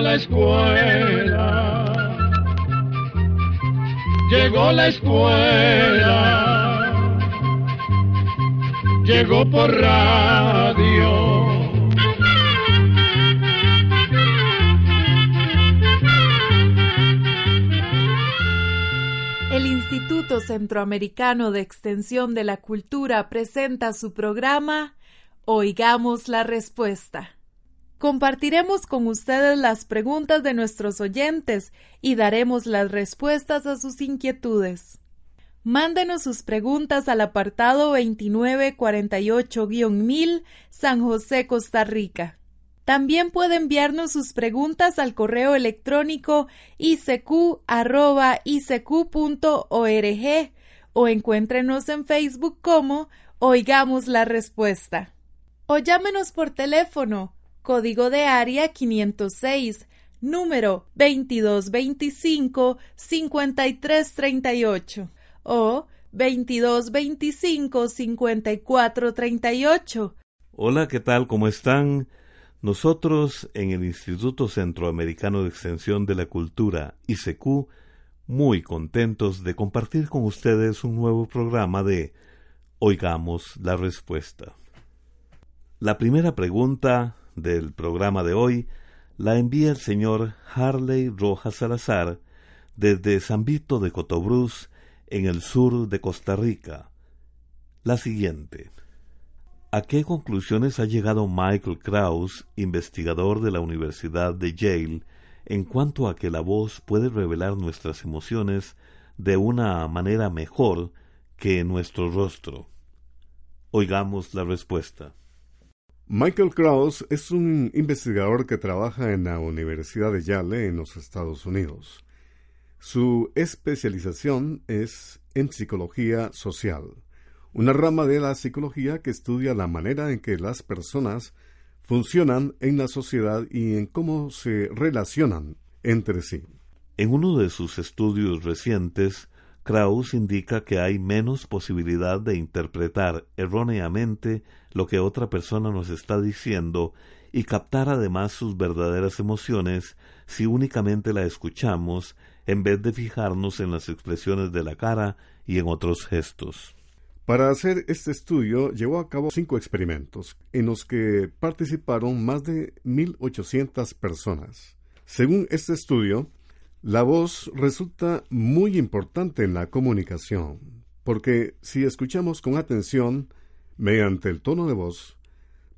la escuela, llegó la escuela, llegó por radio. El Instituto Centroamericano de Extensión de la Cultura presenta su programa Oigamos la Respuesta. Compartiremos con ustedes las preguntas de nuestros oyentes y daremos las respuestas a sus inquietudes. Mándenos sus preguntas al apartado 2948-1000 San José, Costa Rica. También puede enviarnos sus preguntas al correo electrónico icq.org o encuéntrenos en Facebook como Oigamos la Respuesta. O llámenos por teléfono código de área 506, número 2225-5338 o 2225-5438. Hola, ¿qué tal? ¿Cómo están? Nosotros en el Instituto Centroamericano de Extensión de la Cultura, ICQ, muy contentos de compartir con ustedes un nuevo programa de Oigamos la Respuesta. La primera pregunta del programa de hoy la envía el señor Harley Rojas Salazar desde San Vito de Cotobruz, en el sur de Costa Rica. La siguiente. ¿A qué conclusiones ha llegado Michael Krauss, investigador de la Universidad de Yale, en cuanto a que la voz puede revelar nuestras emociones de una manera mejor que nuestro rostro? Oigamos la respuesta. Michael Krauss es un investigador que trabaja en la Universidad de Yale en los Estados Unidos. Su especialización es en psicología social, una rama de la psicología que estudia la manera en que las personas funcionan en la sociedad y en cómo se relacionan entre sí. En uno de sus estudios recientes, Krauss indica que hay menos posibilidad de interpretar erróneamente lo que otra persona nos está diciendo y captar además sus verdaderas emociones si únicamente la escuchamos en vez de fijarnos en las expresiones de la cara y en otros gestos. Para hacer este estudio llevó a cabo cinco experimentos en los que participaron más de 1.800 personas. Según este estudio, la voz resulta muy importante en la comunicación, porque si escuchamos con atención, mediante el tono de voz,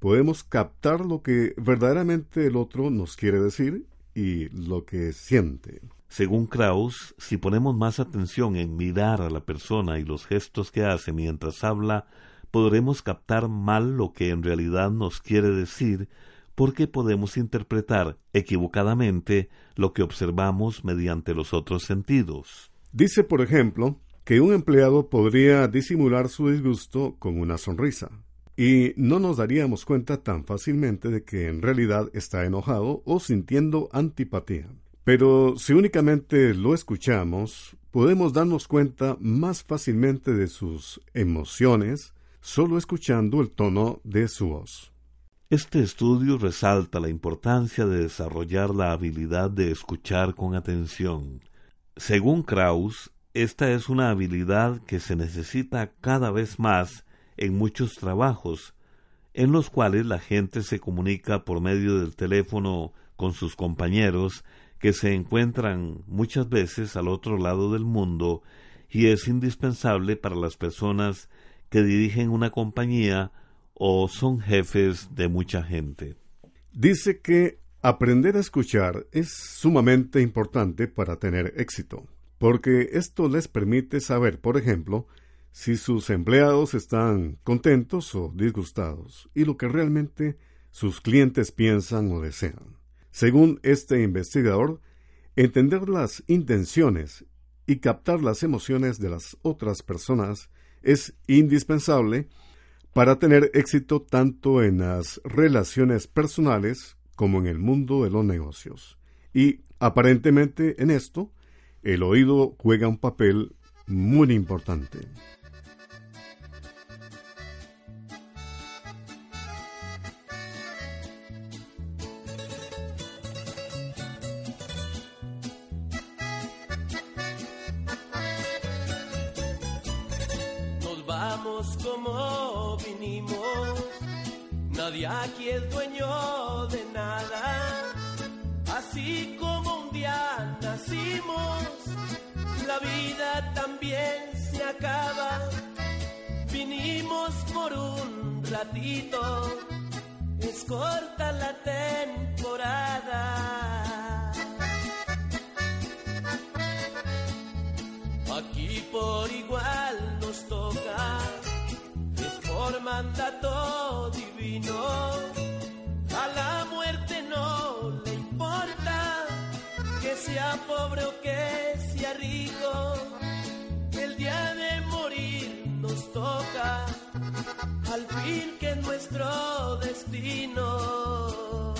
podemos captar lo que verdaderamente el otro nos quiere decir y lo que siente. Según Krauss, si ponemos más atención en mirar a la persona y los gestos que hace mientras habla, podremos captar mal lo que en realidad nos quiere decir porque podemos interpretar equivocadamente lo que observamos mediante los otros sentidos. Dice, por ejemplo, que un empleado podría disimular su disgusto con una sonrisa, y no nos daríamos cuenta tan fácilmente de que en realidad está enojado o sintiendo antipatía. Pero si únicamente lo escuchamos, podemos darnos cuenta más fácilmente de sus emociones solo escuchando el tono de su voz. Este estudio resalta la importancia de desarrollar la habilidad de escuchar con atención. Según Krauss, esta es una habilidad que se necesita cada vez más en muchos trabajos, en los cuales la gente se comunica por medio del teléfono con sus compañeros que se encuentran muchas veces al otro lado del mundo y es indispensable para las personas que dirigen una compañía o son jefes de mucha gente. Dice que aprender a escuchar es sumamente importante para tener éxito, porque esto les permite saber, por ejemplo, si sus empleados están contentos o disgustados y lo que realmente sus clientes piensan o desean. Según este investigador, entender las intenciones y captar las emociones de las otras personas es indispensable para tener éxito tanto en las relaciones personales como en el mundo de los negocios. Y aparentemente en esto, el oído juega un papel muy importante. Nadie aquí es dueño de nada, así como un día nacimos, la vida también se acaba. Vinimos por un ratito, es corta la temporada. Aquí por igual nos toca por mandato divino. A la muerte no le importa que sea pobre o que sea rico. El día de morir nos toca, al fin que es nuestro destino.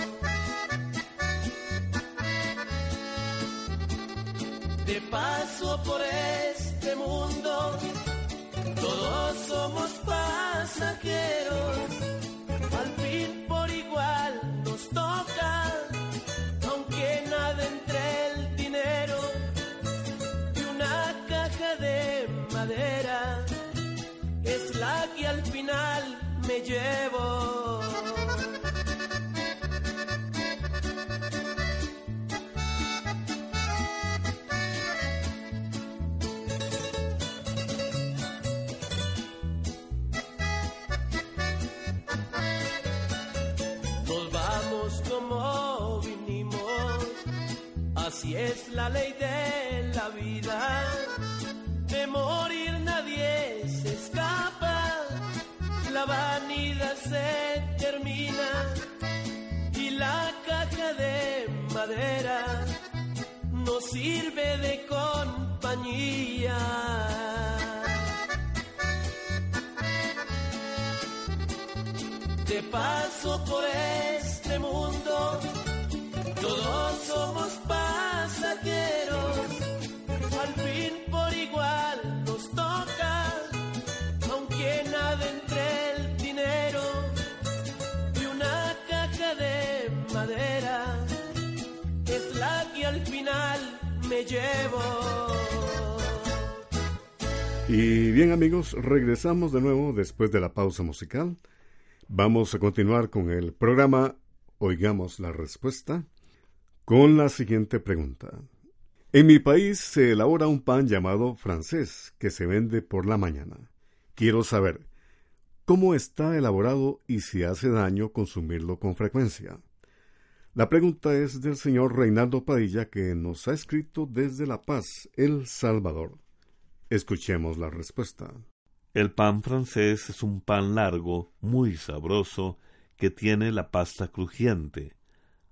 De paso por este mundo todos somos pasajeros, Así es la ley de la vida, de morir nadie se escapa, la vanidad se termina. Y la caja de madera no sirve de compañía. De paso por este mundo, todos somos Y bien amigos, regresamos de nuevo después de la pausa musical. Vamos a continuar con el programa Oigamos la Respuesta con la siguiente pregunta. En mi país se elabora un pan llamado francés que se vende por la mañana. Quiero saber cómo está elaborado y si hace daño consumirlo con frecuencia. La pregunta es del señor Reinaldo Padilla que nos ha escrito desde La Paz, El Salvador. Escuchemos la respuesta. El pan francés es un pan largo, muy sabroso, que tiene la pasta crujiente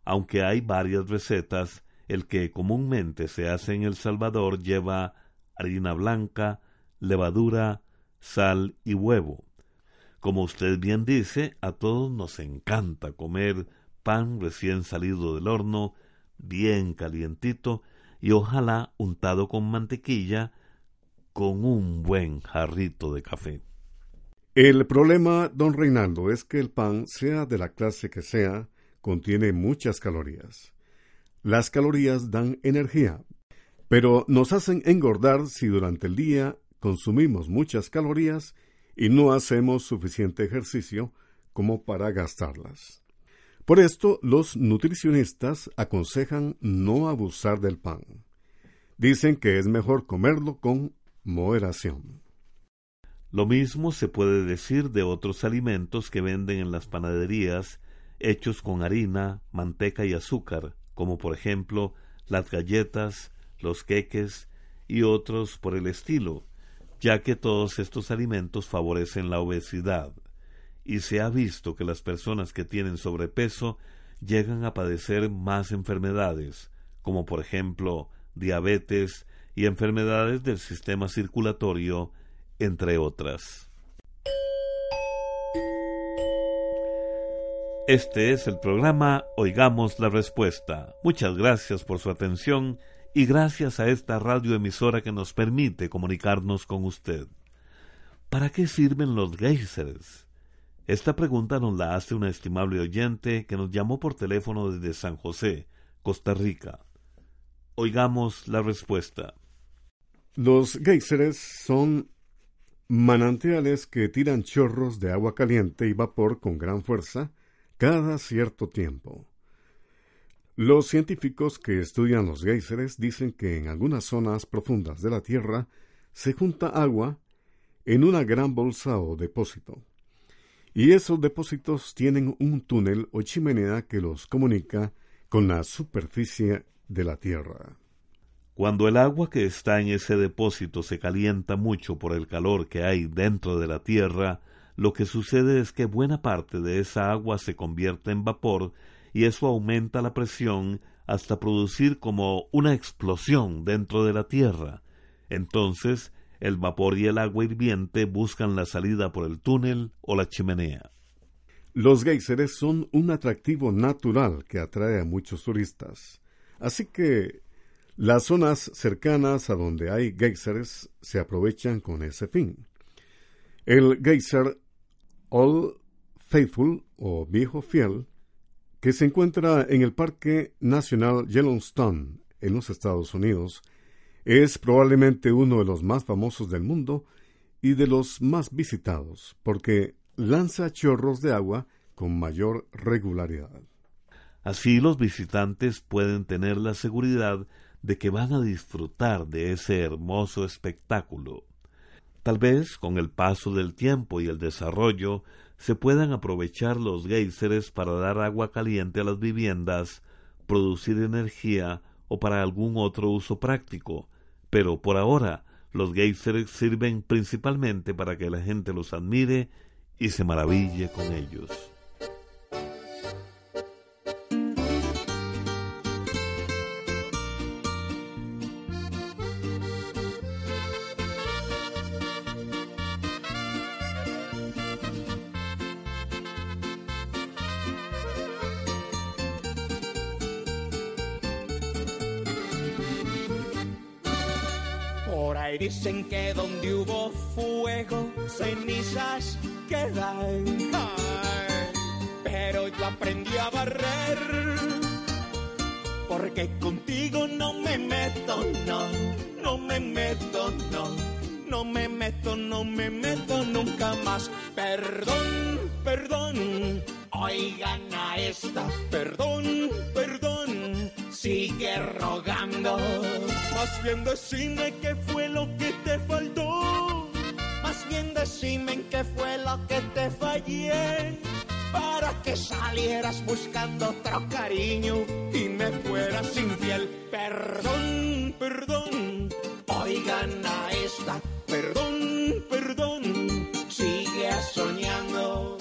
aunque hay varias recetas, el que comúnmente se hace en El Salvador lleva harina blanca, levadura, sal y huevo. Como usted bien dice, a todos nos encanta comer pan recién salido del horno, bien calientito, y ojalá untado con mantequilla, con un buen jarrito de café. El problema, don Reinaldo, es que el pan, sea de la clase que sea, contiene muchas calorías. Las calorías dan energía, pero nos hacen engordar si durante el día consumimos muchas calorías y no hacemos suficiente ejercicio como para gastarlas. Por esto, los nutricionistas aconsejan no abusar del pan. Dicen que es mejor comerlo con moderación. Lo mismo se puede decir de otros alimentos que venden en las panaderías hechos con harina, manteca y azúcar, como por ejemplo las galletas, los queques y otros por el estilo, ya que todos estos alimentos favorecen la obesidad, y se ha visto que las personas que tienen sobrepeso llegan a padecer más enfermedades, como por ejemplo diabetes y enfermedades del sistema circulatorio, entre otras. Este es el programa Oigamos la Respuesta. Muchas gracias por su atención y gracias a esta radioemisora que nos permite comunicarnos con usted. ¿Para qué sirven los geysers? Esta pregunta nos la hace una estimable oyente que nos llamó por teléfono desde San José, Costa Rica. Oigamos la respuesta. Los geysers son manantiales que tiran chorros de agua caliente y vapor con gran fuerza cada cierto tiempo. Los científicos que estudian los géiseres dicen que en algunas zonas profundas de la Tierra se junta agua en una gran bolsa o depósito. Y esos depósitos tienen un túnel o chimenea que los comunica con la superficie de la Tierra. Cuando el agua que está en ese depósito se calienta mucho por el calor que hay dentro de la Tierra, lo que sucede es que buena parte de esa agua se convierte en vapor y eso aumenta la presión hasta producir como una explosión dentro de la Tierra. Entonces, el vapor y el agua hirviente buscan la salida por el túnel o la chimenea. Los géiseres son un atractivo natural que atrae a muchos turistas. Así que las zonas cercanas a donde hay géiseres se aprovechan con ese fin. El geyser Old Faithful o Viejo Fiel que se encuentra en el Parque Nacional Yellowstone, en los Estados Unidos, es probablemente uno de los más famosos del mundo y de los más visitados, porque lanza chorros de agua con mayor regularidad. Así los visitantes pueden tener la seguridad de que van a disfrutar de ese hermoso espectáculo. Tal vez con el paso del tiempo y el desarrollo se puedan aprovechar los géiseres para dar agua caliente a las viviendas, producir energía o para algún otro uso práctico, pero por ahora los géiseres sirven principalmente para que la gente los admire y se maraville con ellos. Porque contigo no me meto, no, no me meto, no, no me meto, no me meto nunca más. Perdón, perdón, oigan a esta, perdón, perdón, sigue rogando. Más bien decime qué fue lo que te faltó. Más bien decime qué fue lo que te fallé. Para que salieras buscando otro cariño y me fueras infiel. Perdón, perdón, oigan a esta. Perdón, perdón, sigue soñando.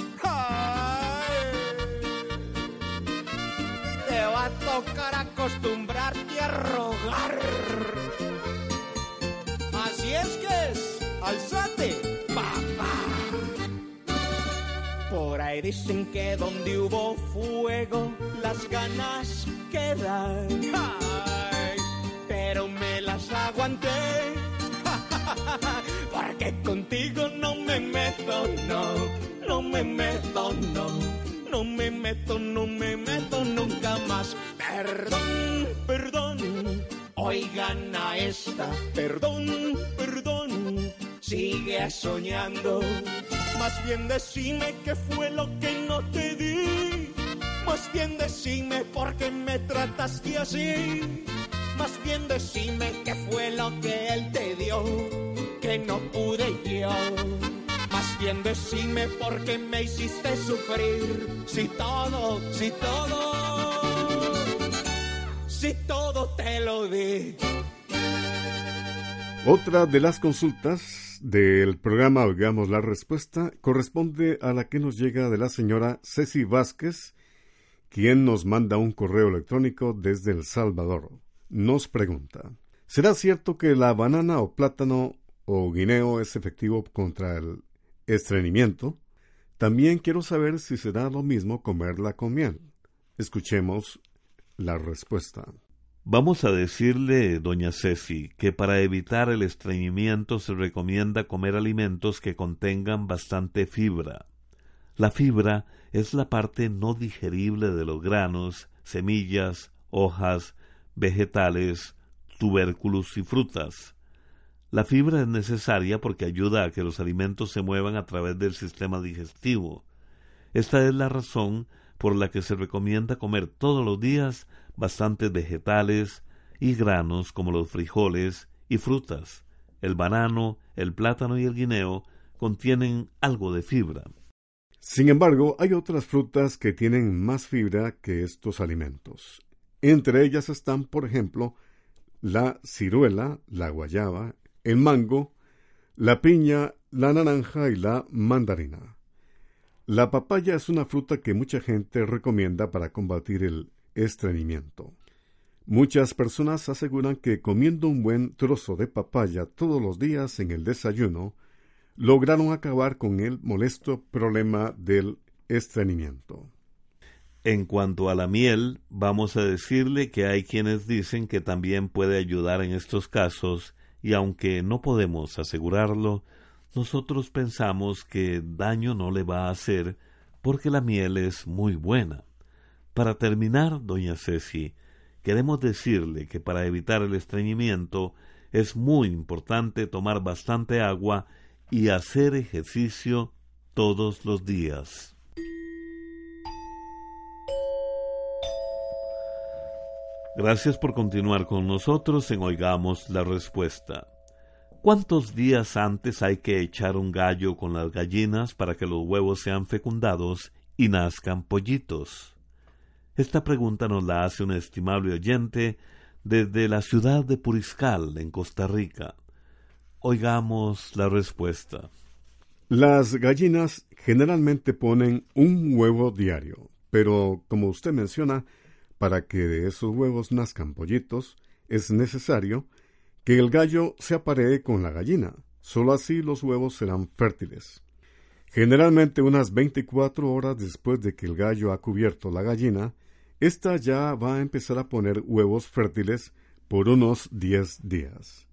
Te va a tocar acostumbrarte a rogar. Así es que es, alzate, Ahí dicen que donde hubo fuego, las ganas quedan. Ay, pero me las aguanté. Porque contigo no me meto, no, no me meto, no, no me meto, no me meto nunca más. Perdón, perdón, oigan a esta, perdón, perdón, sigue soñando. Más bien decime qué fue lo que no te di. Más bien decime por qué me trataste así. Más bien decime qué fue lo que él te dio, que no pude yo. Más bien decime por qué me hiciste sufrir. Si todo, si todo, si todo te lo di. Otra de las consultas del programa Oigamos la Respuesta corresponde a la que nos llega de la señora Ceci Vázquez, quien nos manda un correo electrónico desde El Salvador nos pregunta, ¿será cierto que la banana o plátano o guineo es efectivo contra el estreñimiento? También quiero saber si será lo mismo comerla con miel. Escuchemos la respuesta. Vamos a decirle, doña Ceci, que para evitar el estreñimiento se recomienda comer alimentos que contengan bastante fibra. La fibra es la parte no digerible de los granos, semillas, hojas, vegetales, tubérculos y frutas. La fibra es necesaria porque ayuda a que los alimentos se muevan a través del sistema digestivo. Esta es la razón por la que se recomienda comer todos los días bastantes vegetales y granos como los frijoles y frutas. El banano, el plátano y el guineo contienen algo de fibra. Sin embargo, hay otras frutas que tienen más fibra que estos alimentos. Entre ellas están, por ejemplo, la ciruela, la guayaba, el mango, la piña, la naranja y la mandarina. La papaya es una fruta que mucha gente recomienda para combatir el estreñimiento. Muchas personas aseguran que comiendo un buen trozo de papaya todos los días en el desayuno lograron acabar con el molesto problema del estreñimiento. En cuanto a la miel, vamos a decirle que hay quienes dicen que también puede ayudar en estos casos, y aunque no podemos asegurarlo, nosotros pensamos que daño no le va a hacer porque la miel es muy buena. Para terminar, doña Ceci, queremos decirle que para evitar el estreñimiento es muy importante tomar bastante agua y hacer ejercicio todos los días. Gracias por continuar con nosotros en Oigamos la Respuesta. ¿Cuántos días antes hay que echar un gallo con las gallinas para que los huevos sean fecundados y nazcan pollitos? Esta pregunta nos la hace un estimable oyente desde la ciudad de Puriscal, en Costa Rica. Oigamos la respuesta. Las gallinas generalmente ponen un huevo diario, pero como usted menciona, para que de esos huevos nazcan pollitos, es necesario que el gallo se aparee con la gallina. Solo así los huevos serán fértiles. Generalmente unas 24 horas después de que el gallo ha cubierto la gallina, ésta ya va a empezar a poner huevos fértiles por unos 10 días.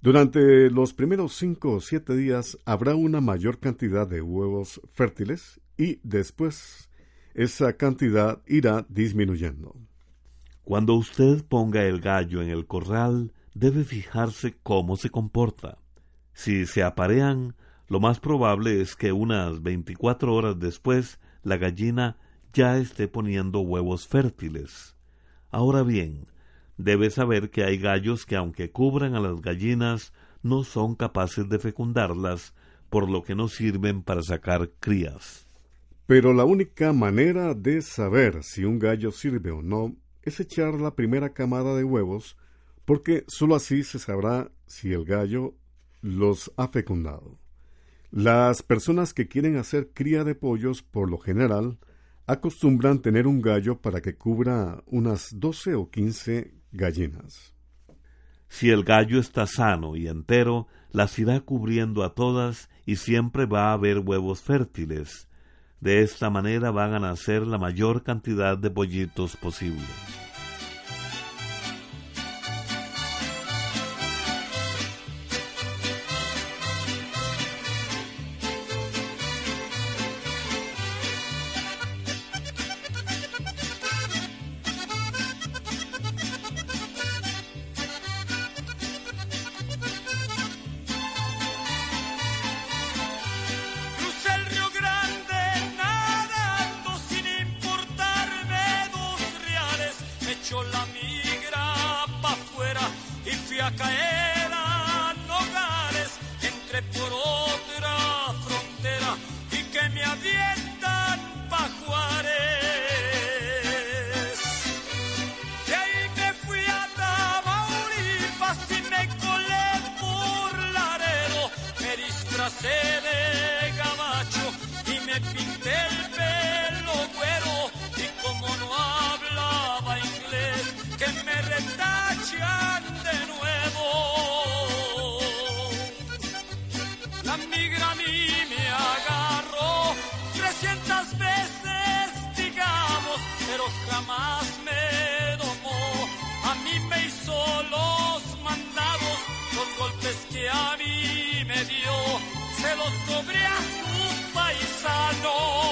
Durante los primeros cinco o siete días habrá una mayor cantidad de huevos fértiles y después esa cantidad irá disminuyendo. Cuando usted ponga el gallo en el corral, debe fijarse cómo se comporta. Si se aparean, lo más probable es que unas veinticuatro horas después la gallina ya esté poniendo huevos fértiles. Ahora bien, debe saber que hay gallos que aunque cubran a las gallinas, no son capaces de fecundarlas, por lo que no sirven para sacar crías. Pero la única manera de saber si un gallo sirve o no es echar la primera camada de huevos, porque sólo así se sabrá si el gallo los ha fecundado. Las personas que quieren hacer cría de pollos, por lo general, acostumbran tener un gallo para que cubra unas doce o quince gallinas. Si el gallo está sano y entero, las irá cubriendo a todas y siempre va a haber huevos fértiles. De esta manera van a nacer la mayor cantidad de pollitos posible. me pinté el pelo güero y como no hablaba inglés, que me retachan de nuevo. La migra a mí me agarró 300 veces, digamos, pero jamás me domó. A mí me hizo los mandados, los golpes que a mí me dio, se los cobré a sus paisano.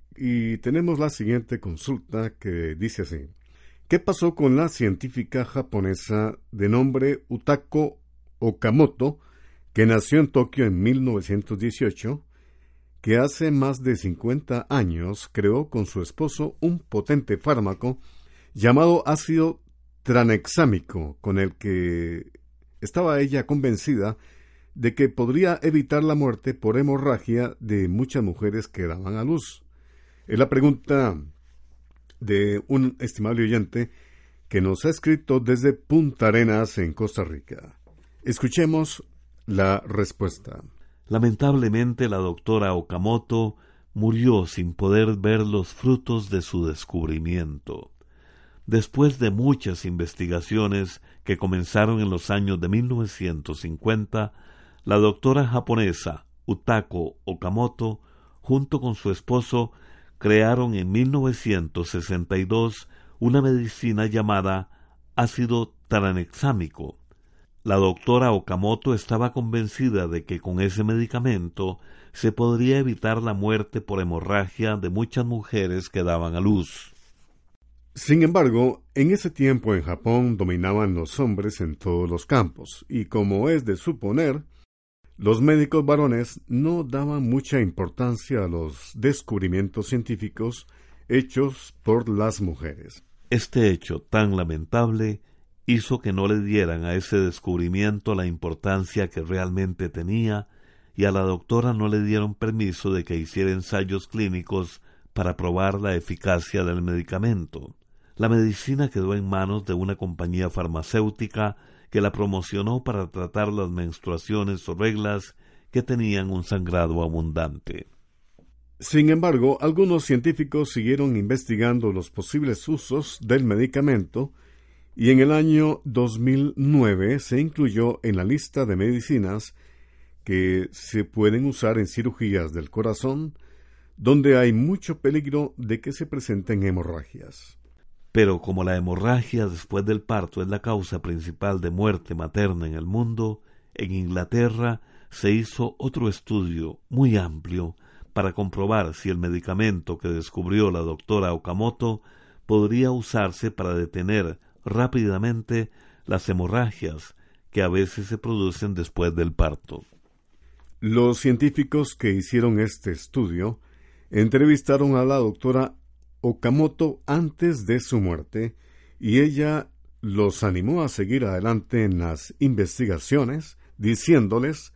y tenemos la siguiente consulta que dice así. ¿Qué pasó con la científica japonesa de nombre Utako Okamoto, que nació en Tokio en 1918, que hace más de 50 años creó con su esposo un potente fármaco llamado ácido tranexámico, con el que estaba ella convencida de que podría evitar la muerte por hemorragia de muchas mujeres que daban a luz. Es la pregunta de un estimable oyente que nos ha escrito desde Punta Arenas, en Costa Rica. Escuchemos la respuesta. Lamentablemente la doctora Okamoto murió sin poder ver los frutos de su descubrimiento. Después de muchas investigaciones que comenzaron en los años de 1950, la doctora japonesa Utako Okamoto, junto con su esposo, crearon en 1962 una medicina llamada ácido tranexámico. La doctora Okamoto estaba convencida de que con ese medicamento se podría evitar la muerte por hemorragia de muchas mujeres que daban a luz. Sin embargo, en ese tiempo en Japón dominaban los hombres en todos los campos, y como es de suponer, los médicos varones no daban mucha importancia a los descubrimientos científicos hechos por las mujeres. Este hecho tan lamentable hizo que no le dieran a ese descubrimiento la importancia que realmente tenía y a la doctora no le dieron permiso de que hiciera ensayos clínicos para probar la eficacia del medicamento. La medicina quedó en manos de una compañía farmacéutica que la promocionó para tratar las menstruaciones o reglas que tenían un sangrado abundante. Sin embargo, algunos científicos siguieron investigando los posibles usos del medicamento y en el año 2009 se incluyó en la lista de medicinas que se pueden usar en cirugías del corazón, donde hay mucho peligro de que se presenten hemorragias. Pero como la hemorragia después del parto es la causa principal de muerte materna en el mundo, en Inglaterra se hizo otro estudio muy amplio para comprobar si el medicamento que descubrió la doctora Okamoto podría usarse para detener rápidamente las hemorragias que a veces se producen después del parto. Los científicos que hicieron este estudio entrevistaron a la doctora Okamoto antes de su muerte y ella los animó a seguir adelante en las investigaciones, diciéndoles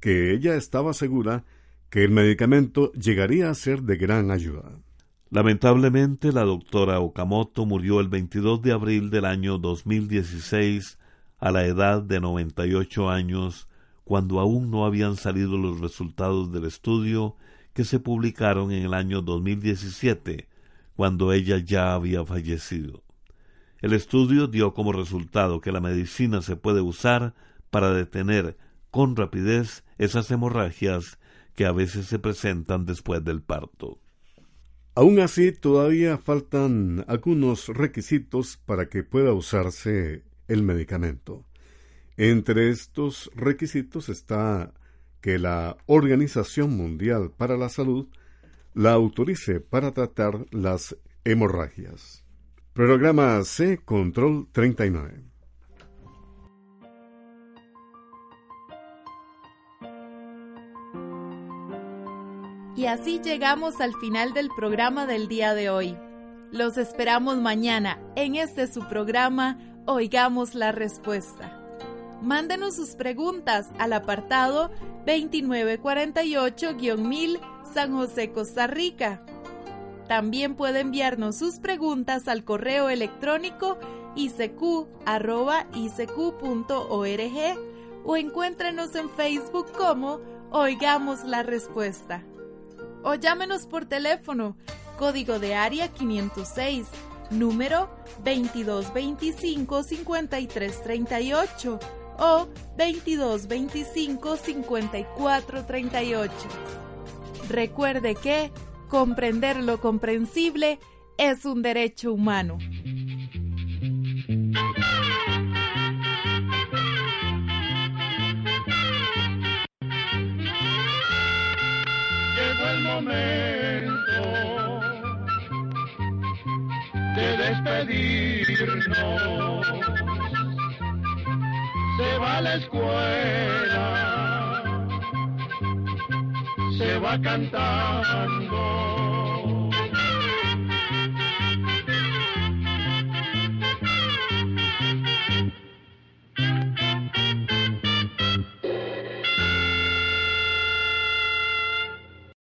que ella estaba segura que el medicamento llegaría a ser de gran ayuda. Lamentablemente, la doctora Okamoto murió el 22 de abril del año 2016 a la edad de 98 años, cuando aún no habían salido los resultados del estudio que se publicaron en el año 2017 cuando ella ya había fallecido. El estudio dio como resultado que la medicina se puede usar para detener con rapidez esas hemorragias que a veces se presentan después del parto. Aún así, todavía faltan algunos requisitos para que pueda usarse el medicamento. Entre estos requisitos está que la Organización Mundial para la Salud la autorice para tratar las hemorragias. Programa C Control 39. Y así llegamos al final del programa del día de hoy. Los esperamos mañana en este su programa Oigamos la Respuesta. Mándenos sus preguntas al apartado 2948-1000 San José, Costa Rica. También puede enviarnos sus preguntas al correo electrónico icq.org o encuéntrenos en Facebook como Oigamos la Respuesta. O llámenos por teléfono, código de área 506, número 2225-5338 o 2225-5438. Recuerde que comprender lo comprensible es un derecho humano. Llegó el momento de despedirnos. Se va a la escuela, se va cantando